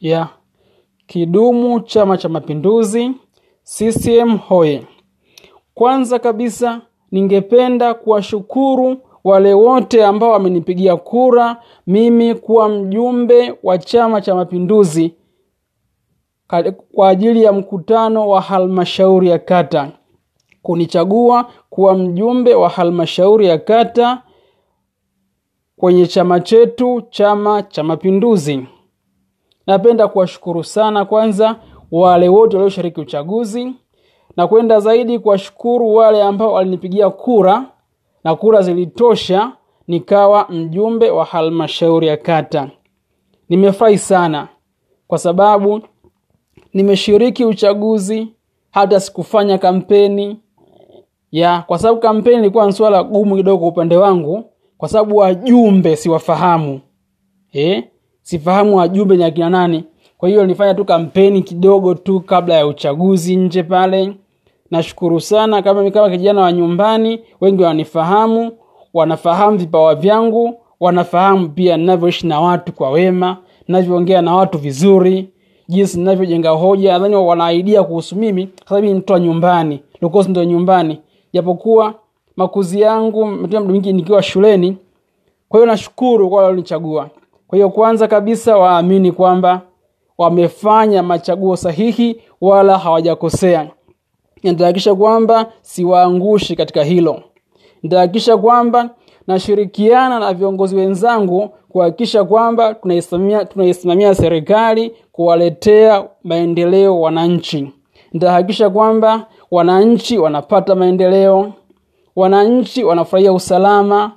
ya kidumu Chama cha Mapinduzi, CCM hoye! Kwanza kabisa ningependa kuwashukuru wale wote ambao wamenipigia kura mimi kuwa mjumbe wa Chama cha Mapinduzi kwa ajili ya mkutano wa halmashauri ya kata, kunichagua kuwa mjumbe wa halmashauri ya kata kwenye chama chetu, Chama cha Mapinduzi. Napenda kuwashukuru sana kwanza wale wote walioshiriki uchaguzi na kwenda zaidi kuwashukuru wale ambao walinipigia kura na kura zilitosha nikawa mjumbe wa halmashauri ya kata. Nimefurahi sana kwa sababu nimeshiriki uchaguzi, hata sikufanya kampeni ya kwa sababu kampeni ilikuwa ni swala gumu kidogo kwa upande wangu, kwa sababu wajumbe siwafahamu. Eh, sifahamu wajumbe ni akina nani. Kwa hiyo nilifanya tu kampeni kidogo tu kabla ya uchaguzi nje pale. Nashukuru sana. Kama kama kijana wa nyumbani, wengi wanifahamu, wanafahamu vipawa vyangu, wanafahamu pia ninavyoishi na watu kwa wema, ninavyoongea na watu vizuri, jinsi ninavyojenga hoja. Nadhani wana kuhusu mimi, kwa sababu ni mtu wa nyumbani, Lukosi ndo nyumbani, japokuwa makuzi yangu mwingi nikiwa shuleni. Kwa hiyo nashukuru kwa walionichagua. Kwa hiyo kwanza kabisa waamini kwamba wamefanya machaguo sahihi wala hawajakosea. Nitahakikisha kwamba siwaangushi katika hilo. Nitahakikisha kwamba nashirikiana na viongozi wenzangu kuhakikisha kwamba tunaisimamia tunaisimamia serikali kuwaletea maendeleo wananchi. Nitahakikisha kwamba wananchi wanapata maendeleo, wananchi wanafurahia usalama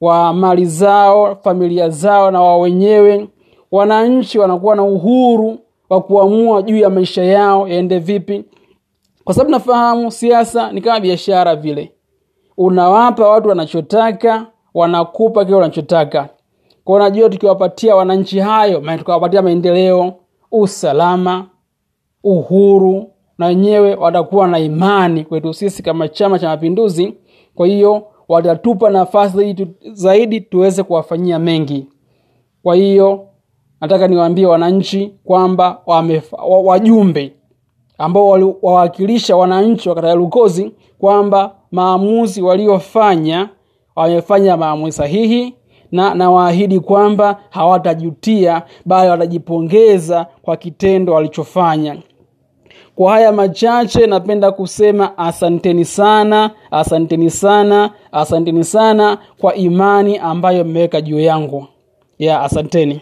wa mali zao, familia zao na wao wenyewe. Wananchi wanakuwa na uhuru wa kuamua juu ya maisha yao yaende vipi, kwa sababu nafahamu siasa ni kama biashara vile, unawapa watu wanachotaka, wanakupa kile wanachotaka. Kwa hiyo najua tukiwapatia wananchi hayo, tukawapatia maendeleo, usalama, uhuru, na wenyewe watakuwa na imani kwetu sisi kama Chama cha Mapinduzi. Kwa hiyo watatupa nafasi zaidi, zaidi tuweze kuwafanyia mengi. Kwa hiyo nataka niwaambie wananchi kwamba wajumbe ambao wawakilisha wananchi wa kata Lukozi kwamba maamuzi waliofanya wamefanya maamuzi sahihi, na nawaahidi kwamba hawatajutia, bali watajipongeza kwa kitendo walichofanya. Kwa haya machache, napenda kusema asanteni sana, asanteni sana, asanteni sana kwa imani ambayo mmeweka juu yangu. Ya, asanteni.